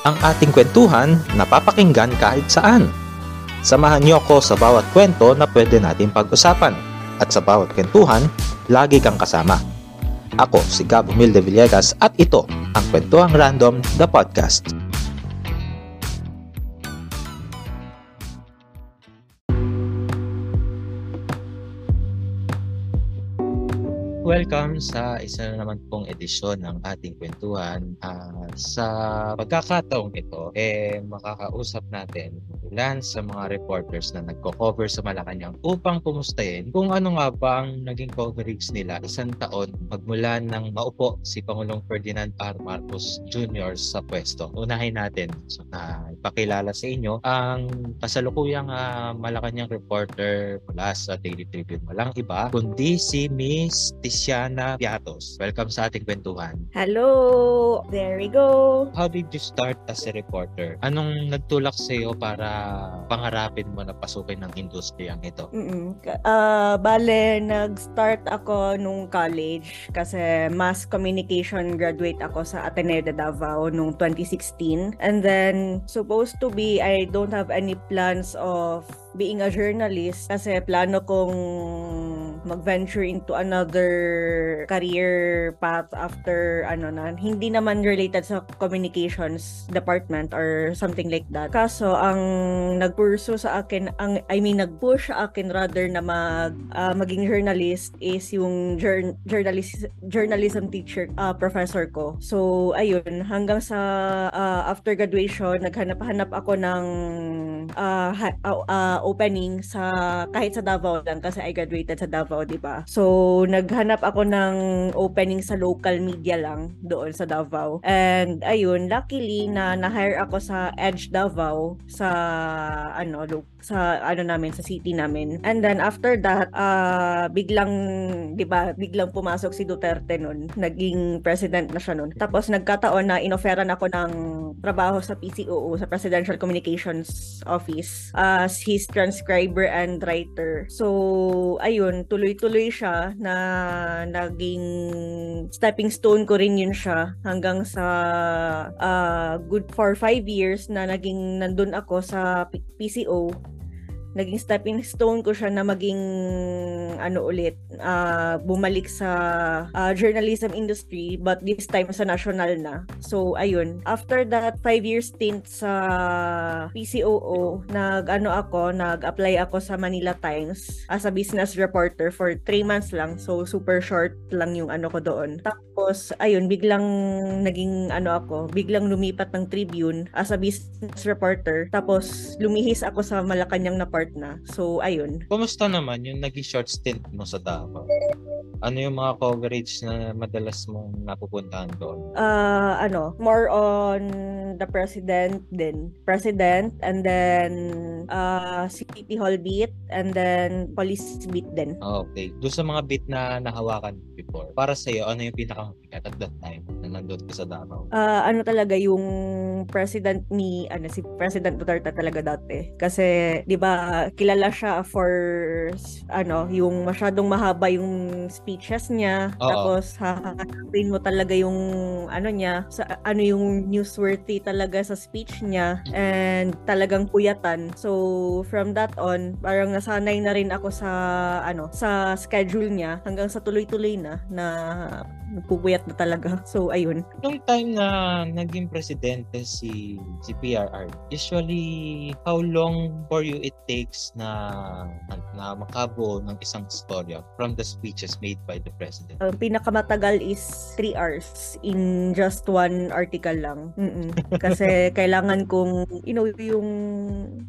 Ang ating kwentuhan napapakinggan kahit saan. Samahan niyo ako sa bawat kwento na pwede natin pag-usapan. At sa bawat kwentuhan, lagi kang kasama. Ako si Gab Humilde Villegas at ito ang Kwentuhang Random, the podcast. Welcome sa isa na naman pong edisyon ng ating kwentuhan. Uh, sa pagkakataong ito, eh, makakausap natin ilan sa mga reporters na nagko-cover sa Malacanang upang kumustahin kung ano nga ba ang naging coverage nila isang taon magmula nang maupo si Pangulong Ferdinand R. Marcos Jr. sa pwesto. Unahin natin so, na ipakilala sa inyo ang kasalukuyang uh, Malacanang reporter mula sa Daily Tribune. Walang iba kundi si Miss Tiziana Piatos. Welcome sa ating kwentuhan. Hello! There we go! How did you start as a reporter? Anong nagtulak sa iyo para pangarapin mo na pasukin ng industriyang ito? Mm uh, bale, nag-start ako nung college kasi mass communication graduate ako sa Ateneo de Davao nung 2016. And then, supposed to be, I don't have any plans of being a journalist kasi plano kong mag-venture into another career path after ano na hindi naman related sa communications department or something like that. Kaso ang nagpurso sa akin ang I mean nag-push sa akin rather na mag uh, maging journalist is yung jour- journalist journalism teacher uh, professor ko. So ayun hanggang sa uh, after graduation naghanap-hanap ako ng uh, uh, uh, opening sa kahit sa Davao lang kasi I graduated sa Davao, 'di ba? So naghanap ako ng opening sa local media lang doon sa Davao. And ayun, luckily na na-hire ako sa Edge Davao sa ano sa ano namin sa city namin. And then after that, uh, biglang 'di ba, biglang pumasok si Duterte noon. Naging president na siya noon. Tapos nagkataon na inoferan ako ng trabaho sa PCOO sa Presidential Communications Office as his transcriber and writer. So, ayun, tuloy-tuloy siya na naging stepping stone ko rin yun siya hanggang sa uh, good for five years na naging nandun ako sa PCO naging stepping stone ko siya na maging ano ulit uh, bumalik sa uh, journalism industry but this time sa national na. So ayun. After that five years stint sa PCOO nag ano ako nag-apply ako sa Manila Times as a business reporter for 3 months lang. So super short lang yung ano ko doon. Tapos ayun biglang naging ano ako biglang lumipat ng Tribune as a business reporter. Tapos lumihis ako sa Malacanang na part na. So, ayun. Kumusta naman yung naging short stint mo sa Davao? Ano yung mga coverage na madalas mong napupuntahan doon? Uh, ano, more on the president din. President and then uh, City Hall beat and then police beat din. Okay. Doon sa mga beat na nahawakan before, para sa iyo ano yung pinakamabigat at that time na nandun ka sa Davao? Uh, ano talaga yung president ni, ano, si President Duterte talaga dati. Kasi, di ba, kilala siya for ano, yung masyadong mahaba yung speeches niya. Oo. Tapos hahanapin mo talaga yung ano niya, sa ano yung newsworthy talaga sa speech niya and talagang puyatan. So from that on, parang nasanay na rin ako sa ano, sa schedule niya hanggang sa tuloy-tuloy na na nagpupuyat na talaga. So, ayun. Nung time na naging presidente si si PRR, usually how long for you it takes na na makabo ng isang storya from the speeches made by the president? Ang pinakamatagal is 3 hours in just one article lang. Mm-mm. Kasi kailangan kong you know yung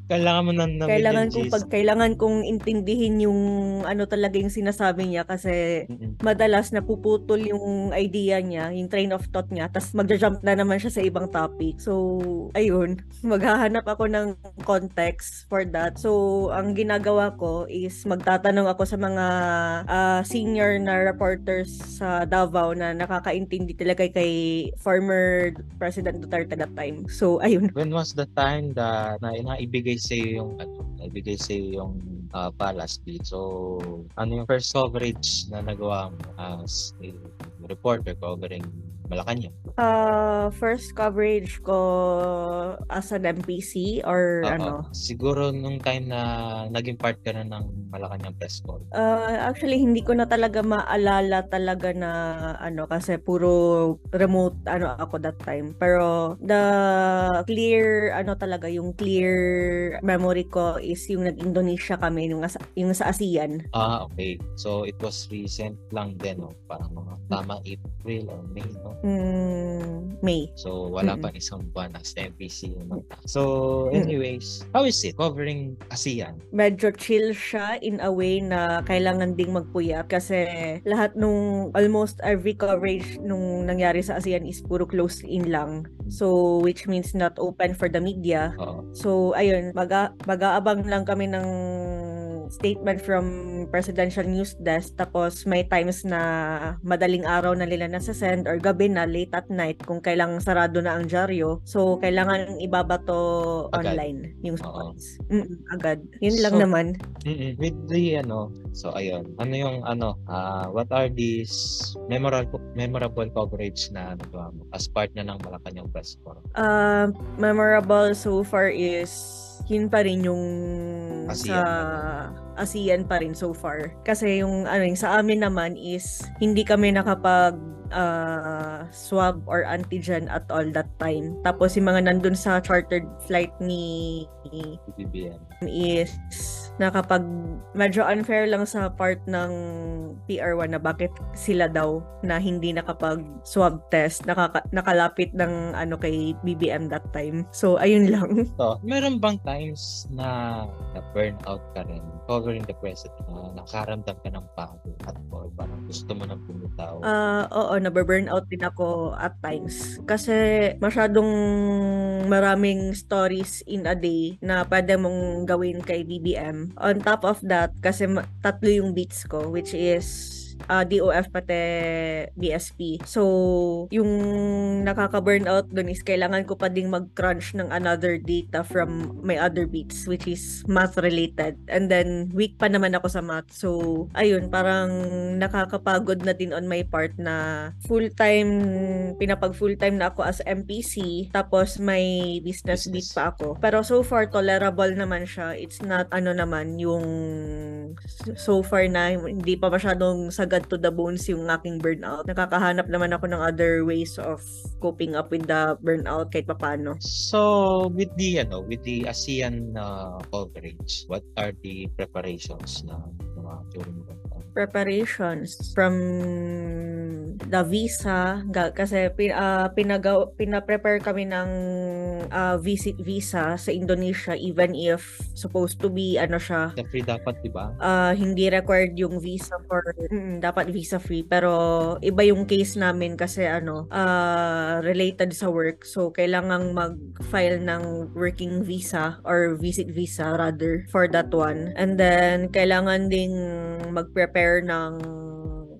kailangan mo nang kailangan kong pag kailangan kong intindihin yung ano talaga yung sinasabi niya kasi Mm-mm. madalas napuputol yung idea niya, yung train of thought niya, tapos magja-jump na naman siya sa ibang topic. So, ayun, maghahanap ako ng context for that. So, ang ginagawa ko is magtatanong ako sa mga uh, senior na reporters sa Davao na nakakaintindi talaga kay former President Duterte that time. So, ayun. When was the time that na inaibigay sa yung ano, naibigay sa yung uh, palace beat. So, ano yung first coverage na nagawa mo as a reporter covering Malacanang? Uh, first coverage ko as an MPC or Oo. ano? Siguro nung time na naging part ka na ng Malacanang press call. Uh, actually, hindi ko na talaga maalala talaga na ano kasi puro remote ano ako that time. Pero the clear ano talaga yung clear memory ko is yung nag-Indonesia kami yung, asa- yung sa ASEAN. Ah, okay. So, it was recent lang din, no? Parang mga tama April or May, no? Mm, May. So, wala Mm-mm. pa isang buwan as MPC. No? So, anyways, how is it covering ASEAN? medyo chill siya in a way na kailangan ding magpuyat kasi lahat nung almost every coverage nung nangyari sa ASEAN is puro closed in lang. So which means not open for the media. Oo. So ayun, maga mag-aabang lang kami ng statement from Presidential News Desk tapos may times na madaling araw na nila nasa-send or gabi na late at night kung kailang sarado na ang dyaryo. So kailangan ibabato Agad. online yung spots. Mm, agad. Yun lang So, naman. Mm-mm. With the ano, so ayun, ano yung ano, ah what are these memorable memorable coverage na mo as part na ng Malacanang press call? Uh, memorable so far is yun pa rin yung ASEAN sa ASEAN pa rin so far. Kasi yung ano yung sa amin naman is hindi kami nakapag uh, swab or antigen at all that time. Tapos yung mga nandun sa chartered flight ni BBM. is nakapag medyo unfair lang sa part ng PR1 na bakit sila daw na hindi nakapag swab test nakaka, nakalapit ng ano kay BBM that time. So ayun lang. So, meron bang times na na-burn out ka rin covering the president na nakaramdam ka ng pagod at all? Parang gusto mo nang bumitaw? Ah, oo, nababurnout din ako at times. Kasi masyadong maraming stories in a day na pwede mong gawin kay BBM. On top of that, kasi tatlo yung beats ko, which is ah, DOF pati BSP. So, yung nakaka-burnout dun is kailangan ko pa ding mag-crunch ng another data from my other beats, which is math-related. And then, weak pa naman ako sa math. So, ayun, parang nakakapagod na din on my part na full-time, pinapag full-time na ako as MPC, tapos may business, beat Business. pa ako. Pero so far, tolerable naman siya. It's not, ano naman, yung so far na hindi pa masyadong sagad to the bones yung aking burnout. Nakakahanap naman ako ng other ways of coping up with the burnout kahit papano. So, with the ano, with the ASEAN uh, coverage, what are the preparations na mga during that preparations from the visa kasi pin, ah, pinagaw pina-prepare kami ng ah, visit visa sa Indonesia even if supposed to be ano siya free dapat, di ba? ah, hindi required yung visa for mm, dapat visa free. Pero iba yung case namin kasi ano ah, related sa work. So kailangang mag-file ng working visa or visit visa rather for that one. And then kailangan ding mag-prepare ng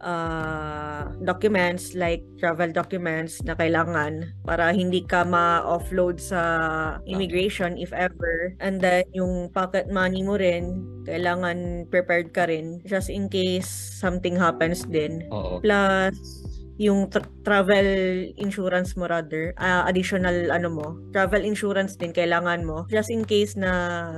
ah, documents like travel documents na kailangan para hindi ka ma-offload sa immigration if ever and then yung pocket money mo rin kailangan prepared ka rin just in case something happens din Oo. plus yung tra- travel insurance mo rather ah, additional ano mo travel insurance din kailangan mo. Just in case na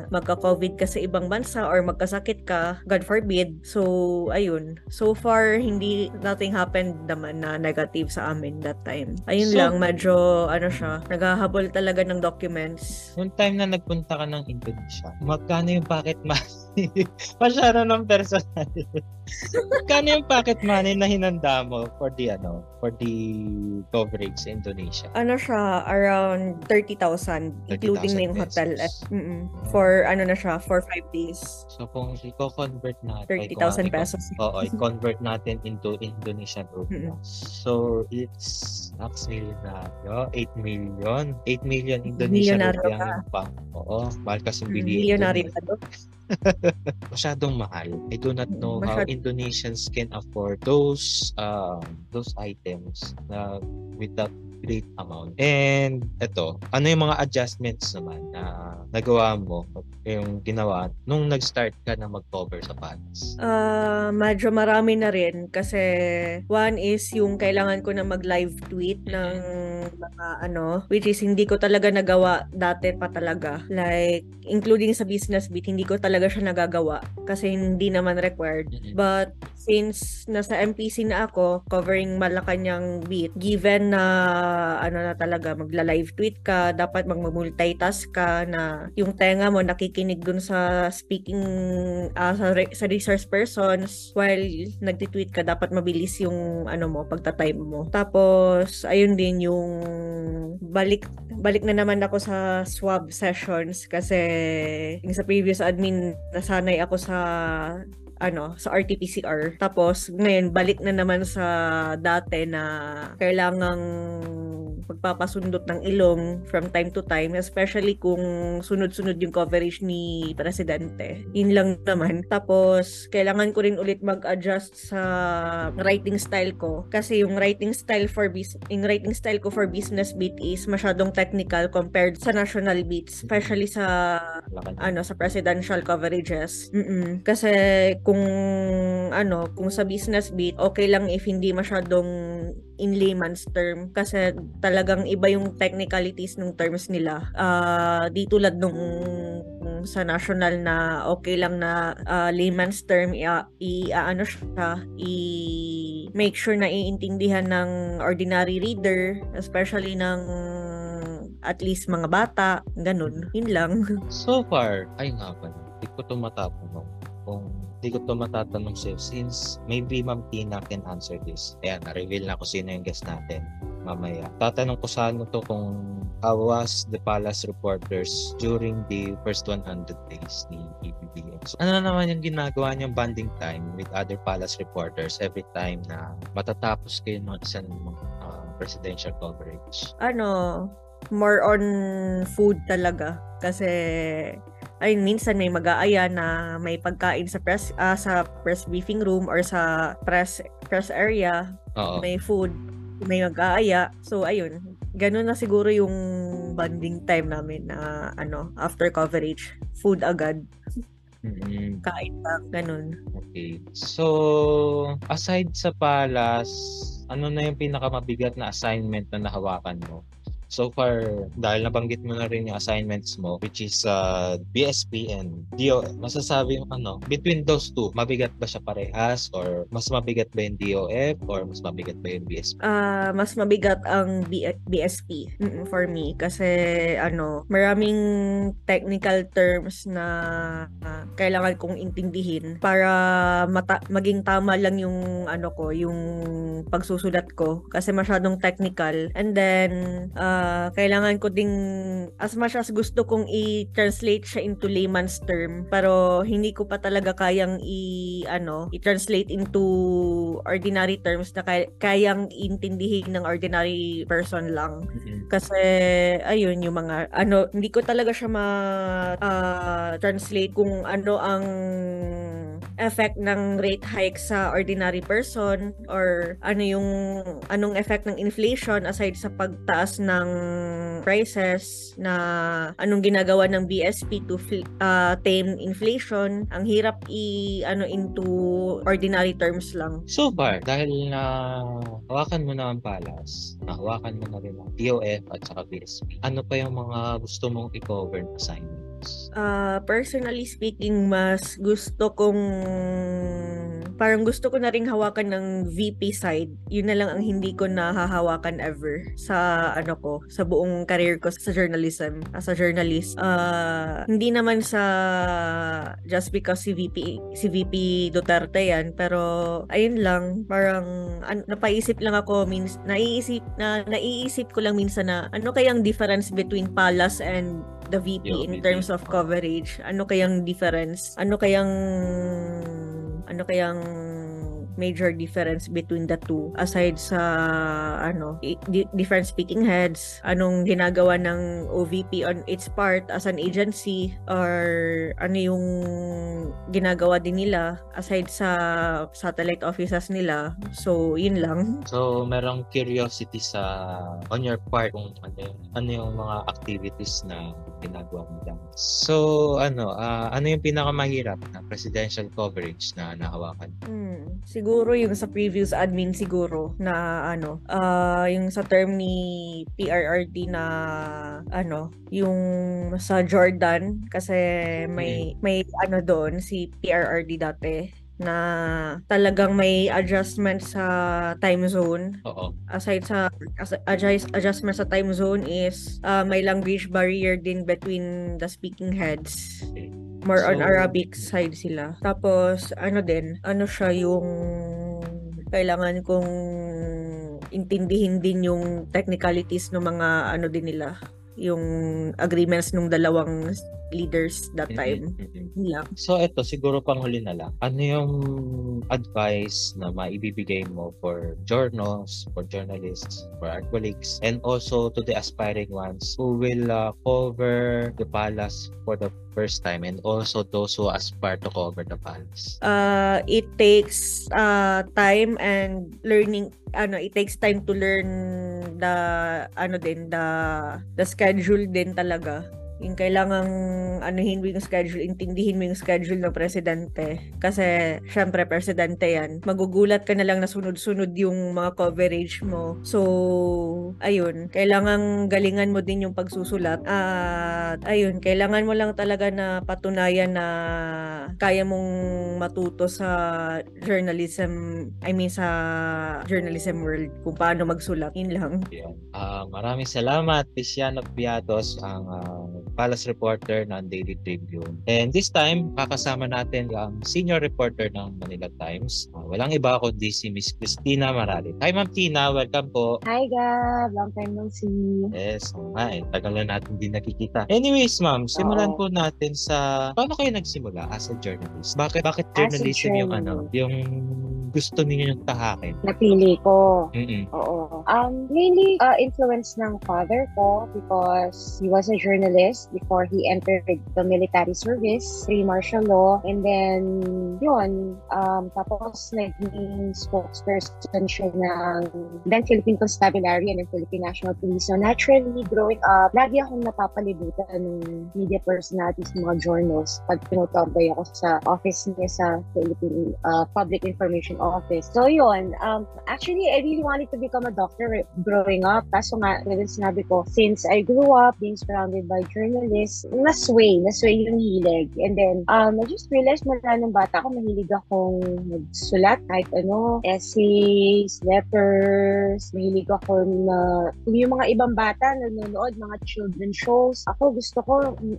magka-covid ka sa ibang bansa or magkasakit ka god forbid. So ayun. So far hindi nothing happened naman na negative sa amin that time. Ayun So- lang medyo ano siya naghahabol talaga ng documents. Noong time na nagpunta ka ng Indonesia, magkano yung pocket money? Masyado ng personal. magkano yung pocket money na hinanda mo for the ano, for the coverage sa Indonesia? ano siya around 30,000 including na yung 30,000 hotel at pesos. mm for ano na siya for 5 days So kung i-convert natin, 30,000 pesos Oo, i-convert natin into Indonesian rupiah. So it's million na, yo, 8 million. 8 million Indonesian rupiah yung pang. Oo, mahal kasi Mm, bilihin. Doon. eh. Masyadong mahal. I do not know how Masyad- Indonesians can afford those um those items na without great amount. And eto, ano yung mga adjustments naman na nagawa mo, yung ginawa nung nag-start ka na mag-cover sa pads? Ah, medyo marami na rin kasi one is yung kailangan ko na mag-live tweet ng mga ano, which is hindi ko talaga nagawa dati pa talaga. Like, including sa business beat, hindi ko talaga siya nagagawa kasi hindi naman required. But since nasa MPC na ako, covering Malacanang beat, given na ano na talaga, magla-live tweet ka, dapat mag-multitask ka na yung tenga mo nakikinig dun sa speaking ah, sa, re- sa resource persons while nagtitweet ka, dapat mabilis yung ano mo, pagta-type mo. Tapos, ayun din yung balik balik na naman ako sa swab sessions kasi yung sa previous admin nasanay ako sa ano, sa RT-PCR. Tapos, ngayon, balik na naman sa dati na kailangang pagpapasundot ng ilong from time to time, especially kung sunod-sunod yung coverage ni Presidente. Yun lang naman. Tapos, kailangan ko rin ulit mag-adjust sa writing style ko. Kasi yung writing style for bus yung writing style ko for business beat is masyadong technical compared sa national beats, especially sa ano sa presidential coverages. Mm-mm. Kasi kung ano, kung sa business beat, okay lang if hindi masyadong in layman's term kasi talagang iba yung technicalities ng terms nila. Ah, di tulad nung sa national na okay lang na ah, layman's term i, i ano siya, i make sure na iintindihan ng ordinary reader, especially ng at least mga bata, ganun. Yun lang. So far, ay nga pala, hindi ko ito matatanong. Kung hindi ko ito matatanong sa'yo, since maybe Ma'am Tina can answer this. Ayan, na-reveal na ko sino yung guest natin mamaya. Tatanong ko sa ano to kung how was the Palace reporters during the first 100 days ni PBBM. So, ano na naman yung ginagawa niyong bonding time with other Palace reporters every time na matatapos kayo ng isang uh, presidential coverage? ano, more on food talaga. Kasi, ay minsan may mag-aaya na may pagkain sa press ah, sa press briefing room or sa press press area, Oo. may food, may mag-aaya. So ayun, ganun na siguro yung bonding time namin na ano, after coverage, food agad, Mm-mm. kain lang, ganun. Okay. So, aside sa Palas, ano na yung pinakamabigat na assignment na nahawakan mo? So far, dahil nabanggit mo na rin yung assignments mo, which is uh, BSP and DO, masasabi yung ano, between those two, mabigat ba siya parehas? Or mas mabigat ba yung DOF? Or mas mabigat ba yung BSP? Ah, mas mabigat ang B- BSP mm, for me kasi ano, maraming technical terms na ah, kailangan kong intindihin para mata- maging tama lang yung ano ko, yung pagsusulat ko kasi masyadong technical. And then ah, kailangan ko ding as much as gusto kong i-translate siya into layman's term pero hindi ko pa talaga kayang i ano, i-translate into ordinary terms na kay- kayang intindihin ng ordinary person lang. Mm-mm. Kasi ayun yung mga ano hindi ko talaga siya ma ah, translate kung ano ang effect ng rate hike sa ordinary person or ano yung anong effect ng inflation aside sa pagtaas ng prices na anong ginagawa ng BSP to ah, tame inflation ang hirap i ano into ordinary terms lang So far, dahil na hawakan mo na ang Palas, nahawakan mo na rin ang DOF at saka BSP, ano pa yung mga gusto mong i-cover na assignments? Ah, personally speaking, mas gusto kong parang gusto ko na ring hawakan ng VP side. Yun na lang ang hindi ko nahahawakan ever sa ano ko, sa buong career ko sa journalism, as a journalist. Ah, hindi naman sa just because si VP si VP Duterte yan, pero ayun lang, parang an, napaisip lang ako means naiisip na naiisip ko lang minsan na ano kayang difference between Palas and the VP Yung in VP. terms of coverage? Ano kayang difference? Ano kayang ano kayang major difference between the two aside sa ano di- different speaking heads anong ginagawa ng OVP on its part as an agency or ano yung ginagawa din nila aside sa satellite offices nila so yun lang So, merong curiosity sa on your part kung ano yung, ano yung mga activities na ginagawa nila. So, ano, ah, ano yung pinakamahirap na presidential coverage na nahawakan? Hmm, siguro yung sa previous admin siguro na ano, ah yung sa term ni PRRD na ano, yung sa Jordan kasi may may ano doon si PRRD dati na talagang may adjustment sa time zone Oo. aside sa as, adjust, adjustment sa time zone is ah, may language barrier din between the speaking heads Okay. More on So- Arabic side sila. Tapos, ano din, ano siya yung kailangan kong intindihin din yung technicalities ng mga ano din nila yung agreements ng dalawang leaders that time. Mhm, mhm. Yun lang. So, eto, siguro panghuli na lang. Ano yung advice na maibibigay mo for journals, for journalists, for our colleagues, and also to the aspiring ones who will uh, cover the palace for the first time and also those who aspire to cover the palace? Uh, it takes uh, time and learning ano it takes time to learn the ano din the the schedule din talaga yung kailangang anuhin mo yung schedule, intindihin mo yung schedule ng presidente. Kasi, syempre, presidente yan. Magugulat ka na lang na sunod-sunod yung mga coverage mo. So, ayun. Kailangang galingan mo din yung pagsusulat. At, ayun, kailangan mo lang talaga na patunayan na kaya mong matuto sa journalism, I mean, sa journalism world, kung paano magsulat. Yun lang. Yan. Ah, maraming salamat, Tiziano Piatos, ang ah, Palace reporter ng Daily Tribune. And this time, kakasama natin ang senior reporter ng Manila Times. Ah, walang iba kundi si Miss Christina Maralit. Hi, Ma'am Tina. Welcome po. Hi, Gab. Long time no see. Yes, nga eh. Tagal na natin din nakikita. Anyways, ma'am, simulan po Oo. natin sa paano kayo nagsimula as a journalist? Bakit bakit journalism yung ano, yung gusto niyo yung tahakin? Napili ko. Mm-mm. Oo. Um, mainly uh, influence ng father ko because he was a journalist before he entered the military service, pre-martial law. And then, yun, um, tapos naging spokesperson siya ng then Philippine Constabulary and ng Philippine National Police. So naturally, growing up, lagi akong napapalibutan ng media personalities, mga journals pag tinutambay ako sa office niya sa Philippine uh, Public Information Office. So yun, um, actually, I really wanted to become a doctor growing up. Kaso nga, like sinabi ko, since I grew up being surrounded by journalists, nasway, nasway yung hilig. And then, um, I just realized mula nung bata ako, mahilig akong magsulat kahit ano, essays, letters, mahilig ako na, kung yung mga ibang bata nanonood, mga children shows, ako gusto ko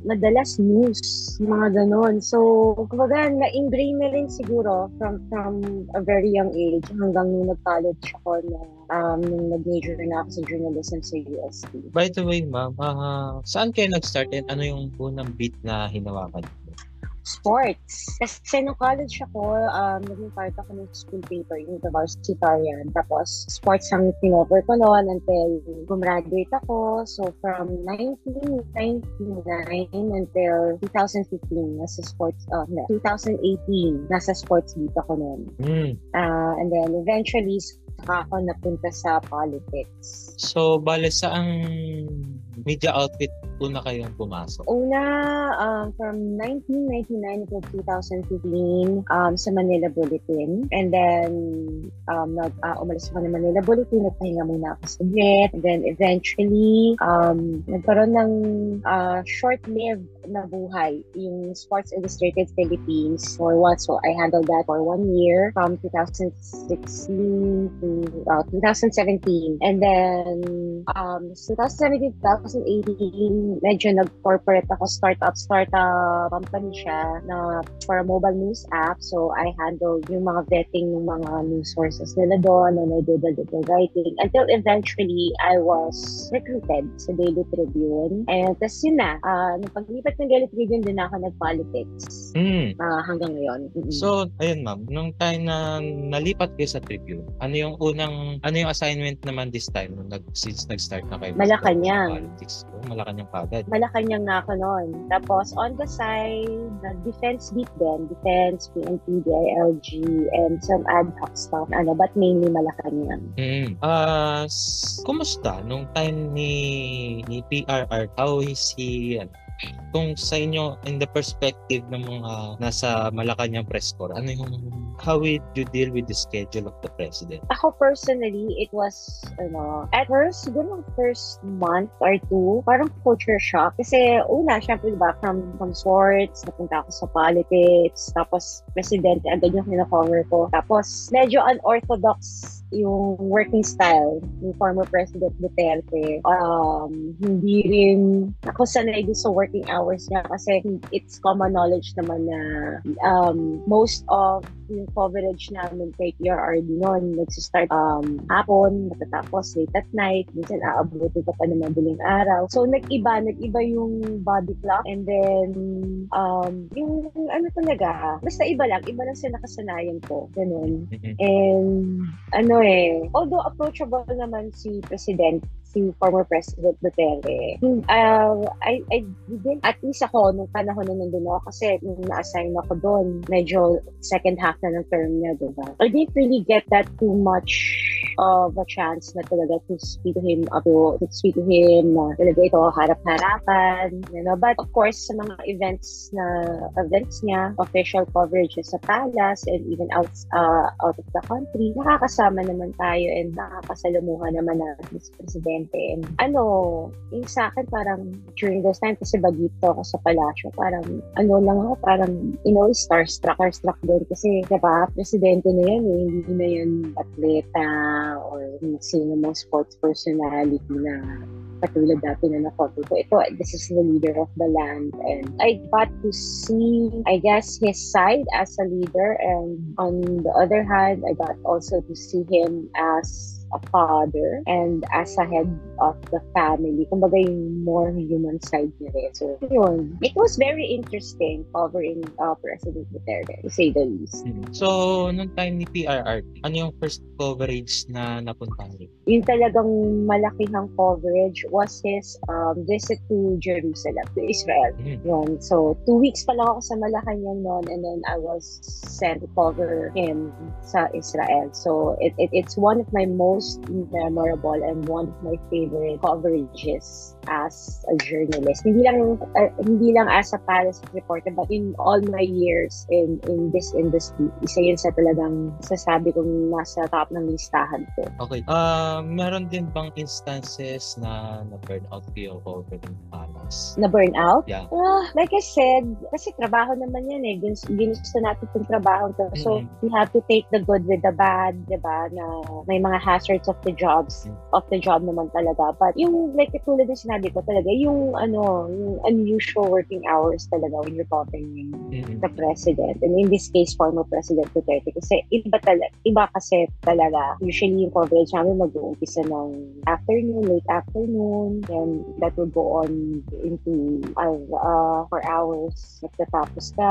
madalas news, mga ganon. So, kumbaga, na-ingrain na rin siguro from from a very young age hanggang nung nag-college ako na um, nung nag-major na ako sa journalism sa UST. By the way, ma'am, ah, saan kayo nag-start and ano yung unang beat na hinawakan? niyo? Sports. Kasi nung college ako, um, naging part ako ng school paper, yung The Varsitarian. Tapos, sports ang tinover ko noon until gumraduate ako. So, from 1999 until 2015, nasa sports, uh, no, 2018, nasa sports dito ako noon. Hmm. Uh, and then, eventually, saka ako napunta sa politics. So, bale saang media outfit una kayong pumasok? Una, um, from 1999 to 2015, um, sa Manila Bulletin. And then, um, nag, uh, umalis ako ng Manila Bulletin, nagpahinga muna ako sa net. And then, eventually, um, nagkaroon ng uh, short-lived na buhay, yung Sports Illustrated Philippines for what? So, I handled that for one year from 2016 to uh, 2017. And then, um, 2017, 2018, medyo nag-corporate ako, startup, startup company siya na for a mobile news app. So, I handled yung mga vetting ng mga news sources nila doon and I did a little writing until eventually I was recruited sa Daily Tribune. And tas yun na, uh, nung paglipat galit na galit ko din ako nag-politics Mm. ah, hanggang ngayon. Mm-mm. So, ayun ma'am, nung time na nalipat kayo sa Tribune, ano yung unang, ano yung assignment naman this time nung nag, since nag-start na kayo? Malacanang. Politics. Oh, Malacanang kagad. Malacanang na ako noon. Tapos on the side, nag-defense beat din. Defense, PNP, DILG, and some ad hoc stuff. Ano, but mainly Malacanang. Mm. Ah, s- kumusta nung time ni ni PRR? How is he ano, kung sa inyo in the perspective ng mga nasa Malacanang press corps, ano yung how would you deal with the schedule of the president? Ako personally, it was, ano, at first, siguro first month or two, parang culture shock. Kasi una, syempre, diba, from, from sports, napunta ako sa politics, tapos presidente, agad yung kinakover ko. Tapos, medyo unorthodox yung working style ni former President Duterte. Um, hindi rin ako sanay din sa working hours niya kasi it's common knowledge naman na um, most of yung coverage namin kay PRRD noon, nagsistart um, hapon, matatapos late at night, minsan aabutin ka pa ng madaling araw. So, nag-iba, nag-iba yung body clock and then um, yung ano talaga, basta iba lang, iba lang sa nakasanayan ko. Ganun. And ano eh, although approachable naman si President, si former President Duterte, uh, I, I didn't, at least ako, nung panahon na nandun ako, kasi nung na-assign ako doon, medyo second half na ng term niya, diba? I didn't really get that too much of a chance na talaga to speak to him up to, to speak to him na talaga ito harap-harapan you know but of course sa mga events na events niya official coverage sa palace and even out uh, out of the country nakakasama naman tayo and nakakasalamuha naman na Mr. Presidente and ano yung sa akin parang during those time kasi bagito ako sa palasyo parang ano lang ako parang you know starstruck starstruck din kasi diba presidente na yan eh hindi na yan atleta or sino mong sports personality na katulad dati na nakover ko. Ito, this is the leader of the land. And I got to see, I guess, his side as a leader. And on the other hand, I got also to see him as a father and as a head of the family. Kumbaga yung more human side niya rin. So, yun. It was very interesting covering uh, President Duterte, to say the least. Mhm. So, nung time ni PRRT, ano yung first coverage na napuntahan niyo? yung talagang malakihang coverage was his um, visit to Jerusalem, to Israel. Mhm. Yun. So, two weeks pa lang ako sa Malacanang noon and then I was sent to cover him sa Israel. So, it, it it's one of my most memorable and one of my favorite coverages as a journalist. Hindi lang uh, hindi lang as a palace reporter but in all my years in in this industry, isa yun sa talagang sasabi kong nasa top ng listahan ko. Okay. Ah, meron din bang instances na na-burnout kayo over ng palas? na burnout. Yeah. Ah, like I said, kasi trabaho naman yan eh. Ginusto, ginusto natin itong trabaho to. So, Mhm. we have to take the good with the bad, di ba? Na may mga hazards of the jobs, Mhm. of the job naman talaga. But yung, like tulad ng sinabi ko talaga, yung ano, yung unusual working hours talaga when you're covering Mhm. the president. And in this case, former President Duterte. Kasi iba talaga, iba kasi talaga. Usually yung coverage namin mag-uumpisa ng afternoon, late afternoon. Then that will go on into uh, uh, for hours. Nagtatapos ka,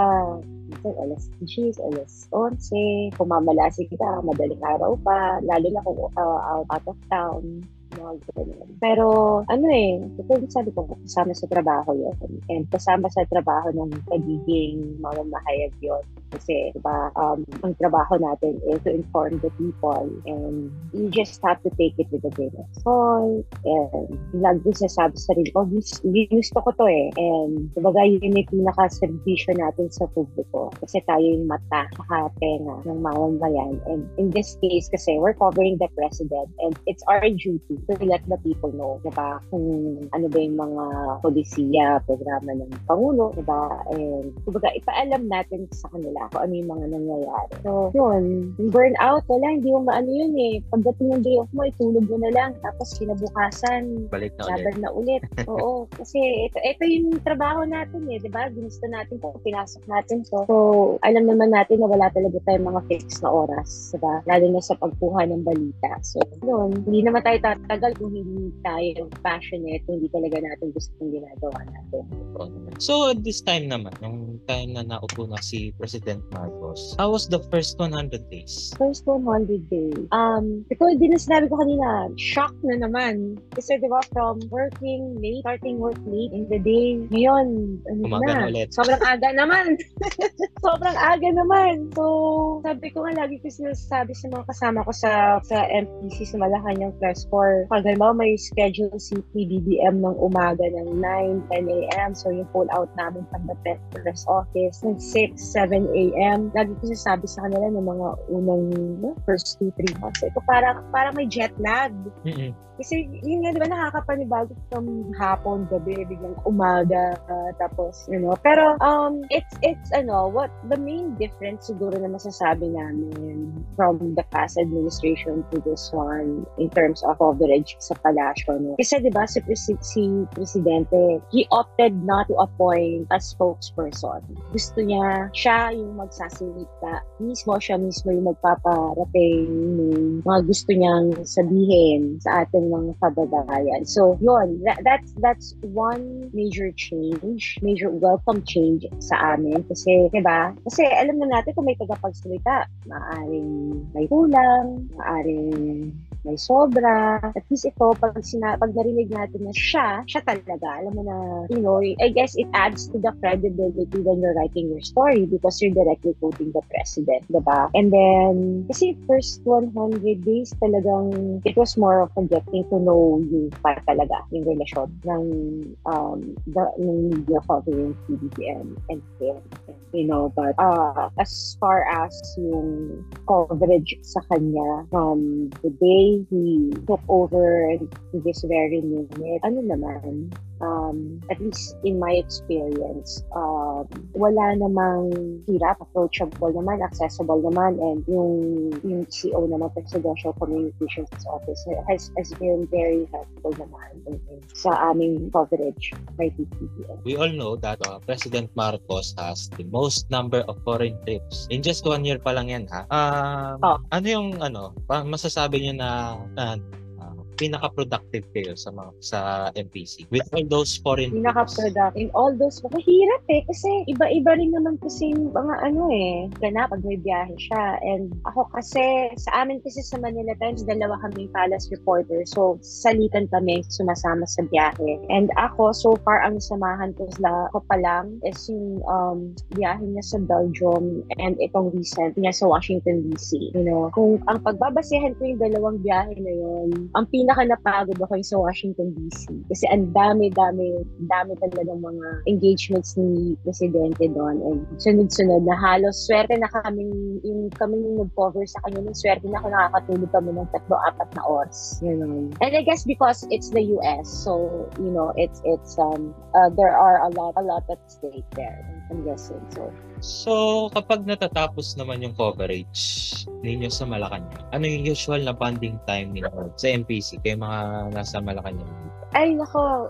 minsan alas 10, alas 11. Kung mamalasin ka, madaling araw pa. Lalo na kung uh, out of town mga ganun. Pero, ano eh, tulad sabi ko, kasama sa trabaho yun. And kasama sa trabaho ng pagiging mamamahayag yun. Kasi, diba, um, ang trabaho natin is to inform the people and you just have to take it with a grain of salt and lagi sinasabi sa sarili ko, "Gus- ginusto ko to eh. And, diba, yun yung pinaka-servisyo natin sa publiko. Kasi tayo yung mata, saka tenga ng mamamayan. And in this case, kasi we're covering the president and it's our duty to let the people know, diba, kung ano ba yung mga polisiya, programa ng Pangulo, diba, and kumbaga, ipaalam natin sa kanila kung ano yung mga nangyayari. So, yun, burnout, wala, hindi mo maano yun eh. Pagdating ng day off mo, itulog mo na lang, tapos kinabukasan, Balik na ulit. na ulit. Oo, kasi ito, ito yung trabaho natin eh, di ba? Ginusto natin to, pinasok natin to. So, alam naman natin na wala talaga tayong mga fixed na oras, di ba? Lalo na sa pagkuha ng balita. So, yun, hindi naman tayo tatagal matagal kung hindi tayo passionate, hindi talaga natin gusto yung ginagawa natin. So, at this time naman, nung time na naupo na si President Marcos, how was the first 100 days? First 100 days? Um, ito din na sinabi ko kanina, shock na naman. Kasi diba, from working late, starting work late in the day, ngayon, ano Umaga na, ulit. sobrang aga naman. sobrang aga naman. So, sabi ko nga, lagi ko sinasabi sa mga kasama ko sa sa MPC sa Malacanang Class 4, or pag halimbawa may schedule si PBBM ng umaga ng 9, 10 a.m. So yung pull out namin pag the press office ng 6, 7 a.m. Lagi ko sinasabi sa kanila ng mga unang no, first 2, 3 months. Ito parang, parang may jet lag. Mm-hmm. Kasi yun nga, di ba, nakakapanibago from hapon, gabi, biglang umaga, uh, tapos, you know. Pero, um, it's, it's, ano, what, the main difference siguro na masasabi namin from the past administration to this one in terms of COVID coverage sa palasyo, no? Kasi, di ba, si, Presi- si Presidente, he opted not to appoint a spokesperson. Gusto niya, siya yung magsasalita. Mismo, siya mismo yung magpaparating ng mga gusto niyang sabihin sa ating mga kababayan. So, yun, that, that's, that's one major change, major welcome change sa amin. Kasi, di ba? Kasi alam na natin kung may tagapagsalita, maaaring may kulang, maaaring may sobra. At least ito, pag, sina, pag narinig natin na siya, siya talaga. Alam mo na, you know, I guess it adds to the credibility when you're writing your story because you're directly quoting the president, diba? And then, kasi first 100 days talagang, it was more of a getting to know you pa talaga, yung relasyon ng, um, the, ng media covering PBBM and him. You know, but uh, as far as yung coverage sa kanya from the day he took over this very minute, ano naman, um, at least in my experience, um, wala namang hirap, approachable naman, accessible naman, and yung, yung CEO naman, Presidential Communications Office, has, has been very helpful naman in, in, sa aming coverage by PTBM. We all know that uh, President Marcos has the most number of foreign trips. In just one year pa lang yan ha. Um, Oh. Ano yung ano, masasabi niyo na, na uh, pinaka-productive kayo sa mga sa MPC with all those foreign trips? pinaka-product in all those mahirap eh kasi iba-iba rin naman kasi yung mga ano eh ganap pag may biyahe siya. And ako kasi sa amin kasi sa Manila Times dalawa kaming palace reporter so salitan kami sumasama sa biyahe. And ako so far ang samahan ko sila ko pa lang is yung um, biyahe niya sa Belgium and itong recent niya sa Washington DC you know kung ang pagbabasehan ko yung dalawang biyahe na yun ang pinaka napagod ako yung sa Washington DC kasi ang dami-dami dami talagang mga engagements ni Presidente doon. And sunod-sunod na halos swerte na kami yung kami nag-cover sa kanya ng swerte na ako nakakatulog kami ng tatlo apat na oras. You know and I guess because it's the US so you know it's it's um uh, there are a lot a lot at stake there I'm guessing so So, kapag natatapos naman yung coverage ninyo sa Malacanang, ano yung usual na bonding time ninyo sa MPC kay mga nasa Malacanang? ay nako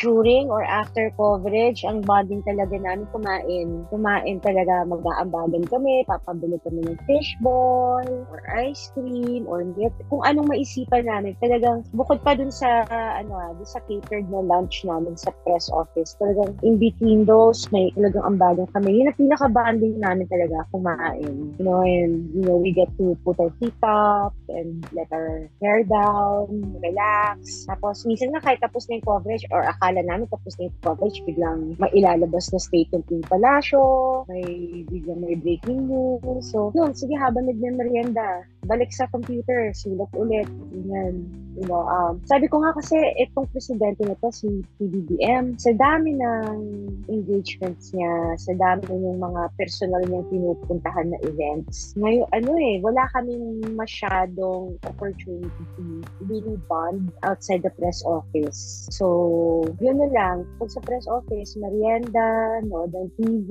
during or after coverage, ang bonding talaga namin kumain. Kumain talaga, mag-aambagan kami, papabili kami ng fishball, or ice cream, or get, kung anong maisipan namin. Talagang, bukod pa dun sa, ano ah, dun sa catered na lunch namin sa press office, talagang in between those, may talagang ambagan kami. Yun ang pinaka-bonding namin talaga, kumain. You know, and, you know, we get to put our feet up, and let our hair down, relax. Tapos, minsan na kahit tapos na yung coverage, or akala namin tapos na yung coverage, biglang may ilalabas na statement yung palasyo, may biglang may breaking news. So, yun, sige, habang nagme-merienda, balik sa computer, sulat ulit, ganyan. You know, um, sabi ko nga kasi, itong presidente na to, si PBBM, sa dami ng engagements niya, sa dami ng mga personal niyang pinupuntahan na events. Ngayon, ano eh, wala kaming masyadong opportunity to really bond outside the press office. So, yun na lang. Pag sa press office, merienda, nood ng TV,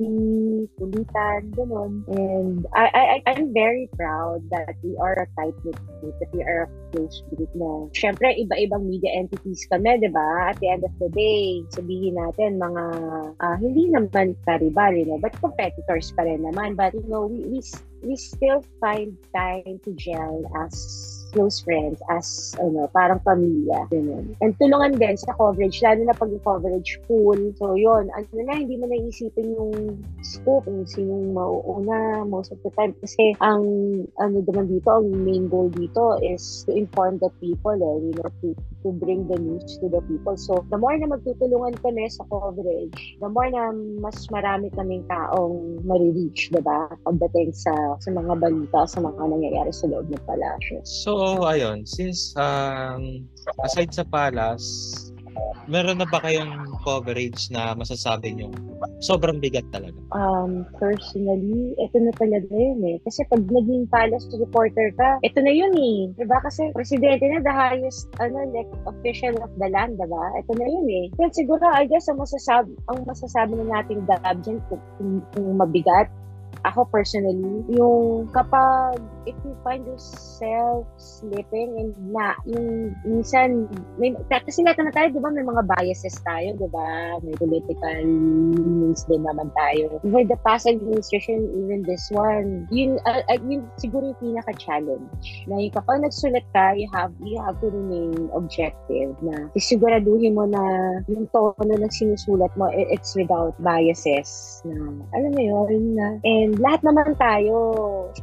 kulitan, ganun. And I, I- I'm very proud that we are a tight-knit group, that we are a close group na syempre, iba-ibang media entities kami, di ba? At the end of the day, sabihin natin, mga, ah, hindi naman karibali, no? but competitors pa rin naman. But, you know, we, we, we still find time to gel as close friends, as ano, parang pamilya. Ganun. And tulungan din sa coverage, lalo na pag yung coverage full. So yun, ano na, hindi mo naisipin yung scope, kung sinong mauuna most of the time. Kasi ang ano naman dito, ang main goal dito is to inform the people, eh, you know, to, to bring the news to the people. So, the more na magtutulungan kami sa coverage, the more na mas marami kaming taong marireach, diba? Pagdating sa, sa mga balita, sa mga nangyayari sa loob ng palasyo. So, ayun, since um, aside sa Palace, meron na ba kayong coverage na masasabi nyo sobrang bigat talaga? Um, personally, ito na talaga yun eh. Kasi pag naging palace reporter ka, ito na yun eh. Diba? Kasi presidente na the highest ano, like, official of the land, diba? Ito na yun eh. Kaya siguro, I guess, ang masasabi, ang masasabi na natin dab dyan kung, kung, kung mabigat, ako personally, yung kapag if you find yourself slipping and na, yung minsan, may, kasi lahat naman tayo, di ba, may mga biases tayo, di ba? May political leanings din naman tayo. For the past administration, even this one, yun, uh, yun siguro yung pinaka-challenge. Na yung kapag nagsulat ka, you have, you have to remain objective na siguraduhin mo na yung tono ng sinusulat mo, it's without biases. Na, alam mo yun, na, and lahat naman tayo,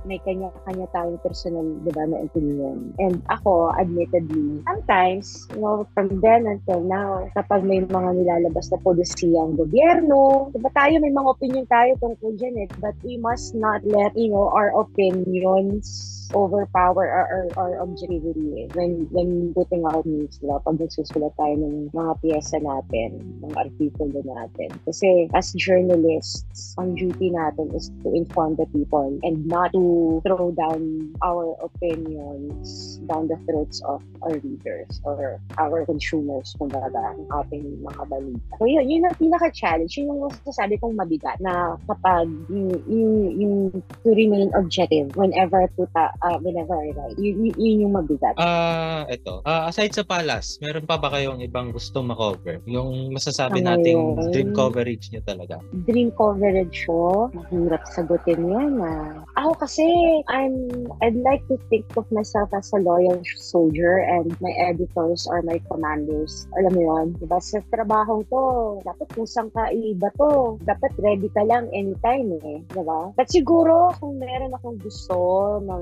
may kanya-kanya tayong personal, di ba, na opinion. And ako, admittedly, sometimes, you know, from then until now, kapag may mga nilalabas na polisiya ang gobyerno, di ba tayo, may mga opinion tayo tungkol dyan eh, but we must not let, you know, our opinions overpower our, our, our objectivity eh. when when putting out news diba? pag nagsusulat tayo ng mga piyesa natin ng artikulo natin kasi as journalists ang duty natin is to inform the people and not to throw down our opinions down the throats of our readers or our consumers kumbaga ang ating mga balita so yun yun ang pinaka-challenge yun yung masasabi kong mabigat na kapag yung, yung, yung to remain objective whenever I put a, uh, whenever I write. Yun, yun, yun yung mabigat. Ah, uh, ito. Uh, aside sa Palace, meron pa ba kayong ibang gustong ma-cover? Yung masasabi Ano nating yun? dream coverage nyo talaga? Dream coverage ko, mahirap sagutin yan ah. Ako kasi, I'm, I'd like to think of myself as a loyal soldier and my editors are my commanders. Alam mo yun? Diba sa trabaho to, dapat kusang ka iba to. Dapat ready ka lang anytime eh. Diba? But siguro, kung meron akong gusto na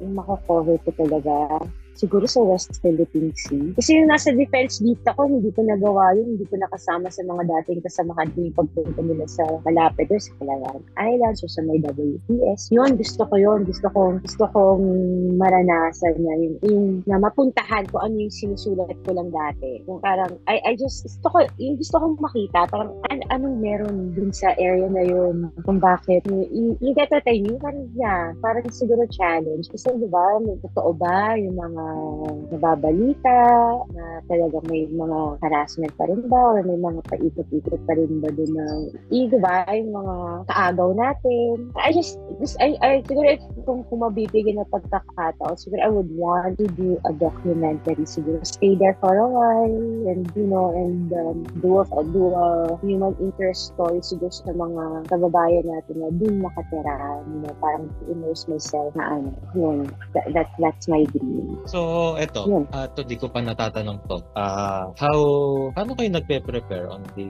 yung makakover ko talaga, siguro sa West Philippine Sea. Kasi yung nasa defense beat ako, hindi ko nagawa yun. Hindi ko nakasama sa mga dating kasamahan ko yung pagpunta nila sa malapit or sa Palawan Islands or sa may WPS. Yun, gusto ko yun. Gusto ko, gusto kong maranasan na yung, yung na mapuntahan ko ano yung sinusulat ko lang dati. Yung parang, I, I just, gusto ko, yung gusto kong makita, parang an, anong meron dun sa area na yun, kung bakit. What I mean? Parang, yeah, parang siguro challenge. Kasi, di ba, totoo ba yung mga nababalita na talaga may mga harassment pa rin ba or may mga paikot-ikot pa rin ba doon ng ego ba yung mga kaagaw natin. I just, just I, I siguro if, kung, kung mabibigyan na pagkakataon siguro I would want to do a documentary siguro. Stay there for a while and you know and um, do a, do a human interest story siguro sa mga kababayan natin na doon nakatira. You know, parang immerse myself na ano yun that, that, that's my dream. So, eto, Yun. uh, to di ko pa natatanong to. Ah, how, paano kayo nagpe-prepare on the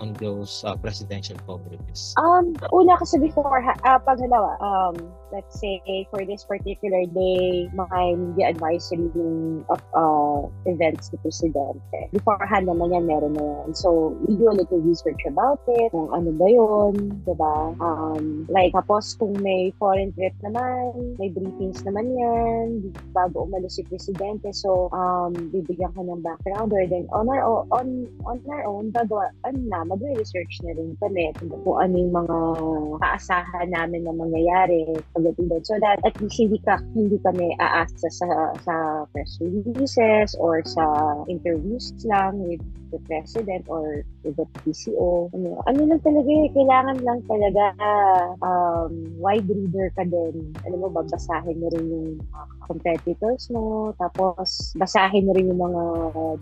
on those uh, presidential coverages? Um, una kasi before, uh, pag halawa, um, let's say for this particular day, mga media advisory yung of uh, events ni Presidente. Beforehand naman yan, meron na yan. So, we do a little research about it, kung ano ba yun, diba? Um, like, tapos kung may foreign trip naman, may briefings naman yan, bago umalis si Presidente. So, um, bibigyan ka ng background or then on our, o- on, on our own, gagawa, ano na, mag-research na rin kami kung ano yung mga kaasahan namin na mangyayari pagdating. So that at least hindi, ka, hindi kami aasa sa, sa press releases or sa interviews lang with the president or with the PCO. Ano, ano lang talaga eh, kailangan lang talaga um, wide reader ka din. Alam mo, babasahin mo rin yung mga competitors mo, tapos basahin mo rin yung mga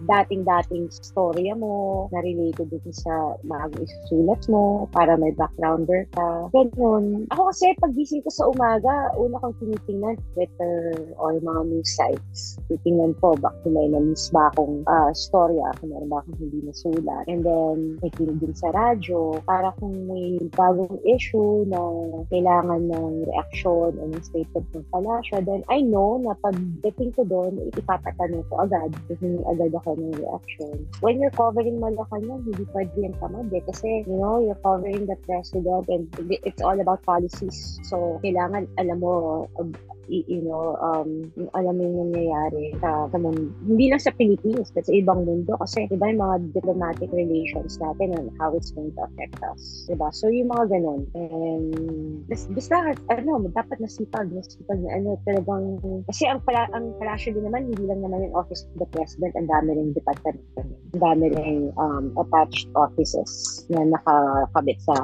dating-dating storya mo na related din sa bago isusulat mo, para may backgrounder ka. Ganun. Ako kasi pag ko sa umaga, una kong tinitingnan Twitter or mga news sites. Titingnan ko, baka may na-miss ba akong uh, storya, kung meron ba akong hindi nasulat. And then, nakikinig din sa radyo para kung may bagong issue na kailangan ng reaction o ng statement ng palasyo, then I know na pag dating ko doon, ipapatanong ko agad. Hindi agad ako ng reaction. When you're covering Malacanang, hindi pwede yan tamad eh. Kasi, you know, you're covering the president and it's all about policies. So, kailangan, alam mo, you know, um, yung alam mo yung nangyayari sa, sa mundo. Hindi lang sa Philippines, but sa ibang mundo. Kasi, di ba, yung mga diplomatic relations natin and how it's going to affect us. Di ba? So, yung mga ganun. And, basta, ano, dapat nasipag, nasipag na ano, talagang, kasi ang, pala, ang palasyo din naman, hindi lang naman yung Office of the President, ang dami rin department. Ang dami rin um, attached offices na nakakabit sa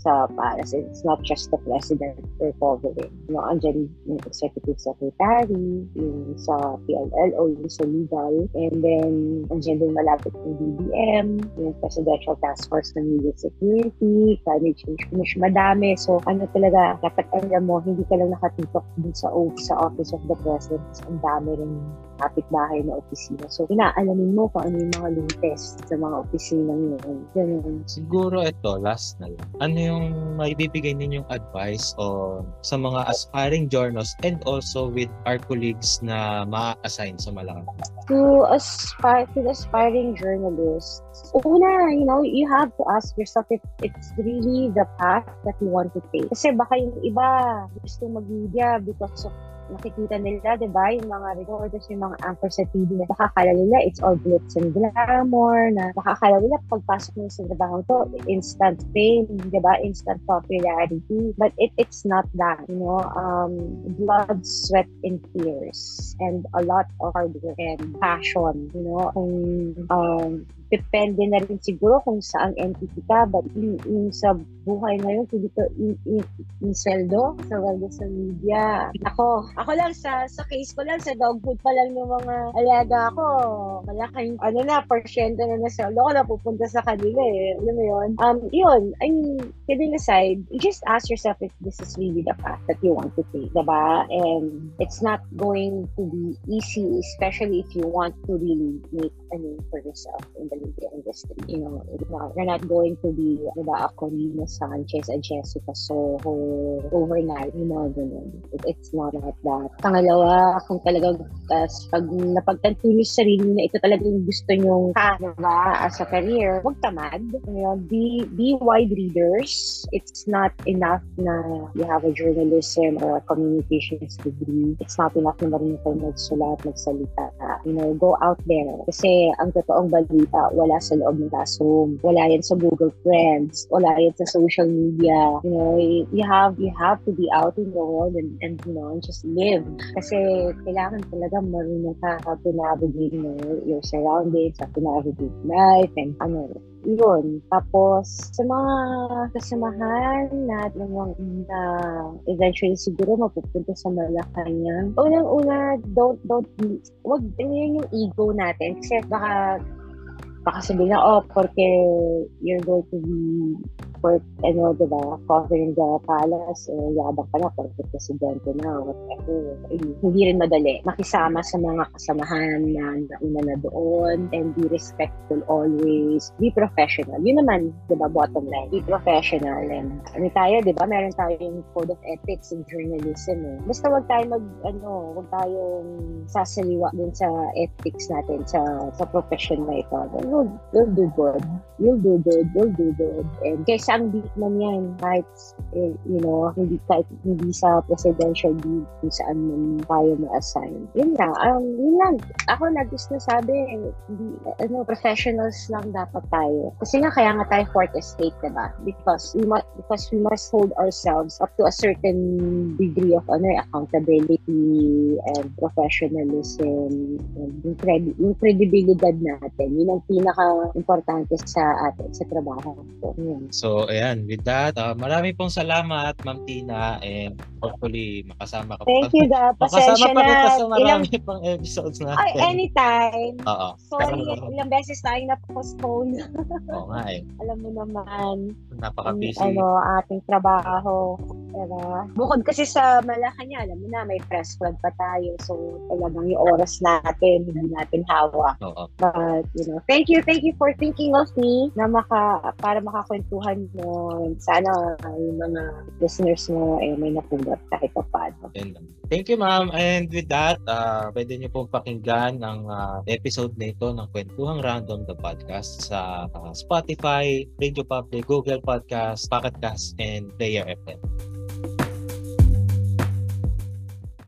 sa palace. It's not just the President we're covering. You know, andyan yung executive secretary, yung sa PLLO, yung sa legal, and then andyan din malapit yung BBM, yung Presidential Task Force ng Media Security, Climate Change Commission, madami. So, ano talaga, dapat alam mo, hindi ka lang nakatitok dun sa, sa Office of the President, ang dami rin kapitbahay na opisina. So, inaalamin mo kung ano yung mga latest sa mga opisina yun. Ganun. Siguro ito, last na lang. Ano yung maibibigay ninyong advice o sa mga aspiring journalists and also with our colleagues na ma-assign sa Malacan? To aspire to the aspiring journalists, una, you know, you have to ask yourself if it's really the path that you want to take. Kasi baka yung iba gusto mag-media because of nakikita nila, di ba, yung mga reporters, yung mga anchors sa TV na nakakala nila it's all glitz and glamour, na nakakala nila pagpasok nila sa trabaho to, instant fame, di ba, instant popularity. But it it's not that, you know, um, blood, sweat, and tears, and a lot of hard work and passion, you know, kung um, depende na rin siguro kung saan entity ka, but yung, yung sa buhay ngayon, hindi ko yung, yung, yung sweldo, sa sweldo sa media. Ako, ako lang sa sa case ko lang, sa dog food pa lang ng mga alaga ko, malaking, ano na, porsyento na na sweldo ko na pupunta sa kanila eh. Alam mo yun? Um, yun, I mean, kidding aside, you just ask yourself if this is really the path that you want to take, diba? And it's not going to be easy, especially if you want to really make a name for yourself in the media industry. You know, you're not going to be, diba, a Corina Sanchez, a Jessica Soho, overnight, yung mga ganun. It, it's not like that. Pangalawa, kung talagang uh, pag napagtanto nyo sa sarili na ito talaga yung gusto nyong ka, diba, as a career, huwag tamad. You know, be, be wide readers. It's not enough na you have a journalism or a communications degree. It's not enough na marunong kayo magsulat, magsalita. You know, go out there. Kasi ang totoong balita, wala sa loob ng classroom. Wala yan sa Google Friends. Wala yan sa social media. You know, you have you have to be out in the world and, and you know, and just live. Kasi kailangan talaga marunong ka how to navigate you know, your surroundings, how to navigate life, and ano, yun. Tapos, sa mga kasamahan natin na eventually siguro mapupunta sa Malacanang, unang-una, don't, don't, wag, yun yung ego natin. Kasi baka, baka sabihin na, oh, porque you're going to be for, ano, diba, covering the palace, eh, yabang ka na, porque presidente na, whatever. Eh, hindi rin madali. Makisama sa mga kasamahan na nauna na doon, and be respectful always. Be professional. Yun naman, diba, bottom line. Be professional. And, ano tayo, diba, meron tayong code of ethics in journalism, eh. Basta wag tayo mag, ano, wag tayong sasaliwa din sa ethics natin, sa, sa profession na ito. You'll, you'll do good. You'll do good. You'll do good. And kaysa isang beat man yan kahit eh, you know hindi kahit hindi sa presidential beat kung saan man tayo ma-assign yun lang um, yun lang ako na gusto sabi hindi, ano, professionals lang dapat tayo kasi nga kaya nga tayo fourth estate diba because we must because we must hold ourselves up to a certain degree of ano accountability and professionalism and yung, credi- yung credibility natin yun ang pinaka-importante sa atin, sa trabaho. So, yun. So, ayan, with that, uh, marami pong salamat, Ma'am Tina, and hopefully makasama ka Thank you, da. Makasama pa kita sa Ilang, marami pang episodes ay, natin. anytime. Oo. Sorry, Pero, ilang beses tayong na-postpone. oo nga eh. Alam mo naman, Napaka-busy. ano, ating trabaho. Diba? Bukod kasi sa Malacanang, alam mo na, may press club pa tayo. So, talagang yung oras natin, hindi natin hawak. Oo. But, you know, thank you, thank you for thinking of me na maka, para makakwentuhan mo. Sana yung mga listeners mo eh, may napulot kahit pa paano. Thank you, ma'am. And with that, uh, pwede niyo pong pakinggan ang uh, episode na ito ng Kwentuhang Random the Podcast sa uh, Spotify, Radio Public, Google Podcast, Pocket Cast, and Player FM.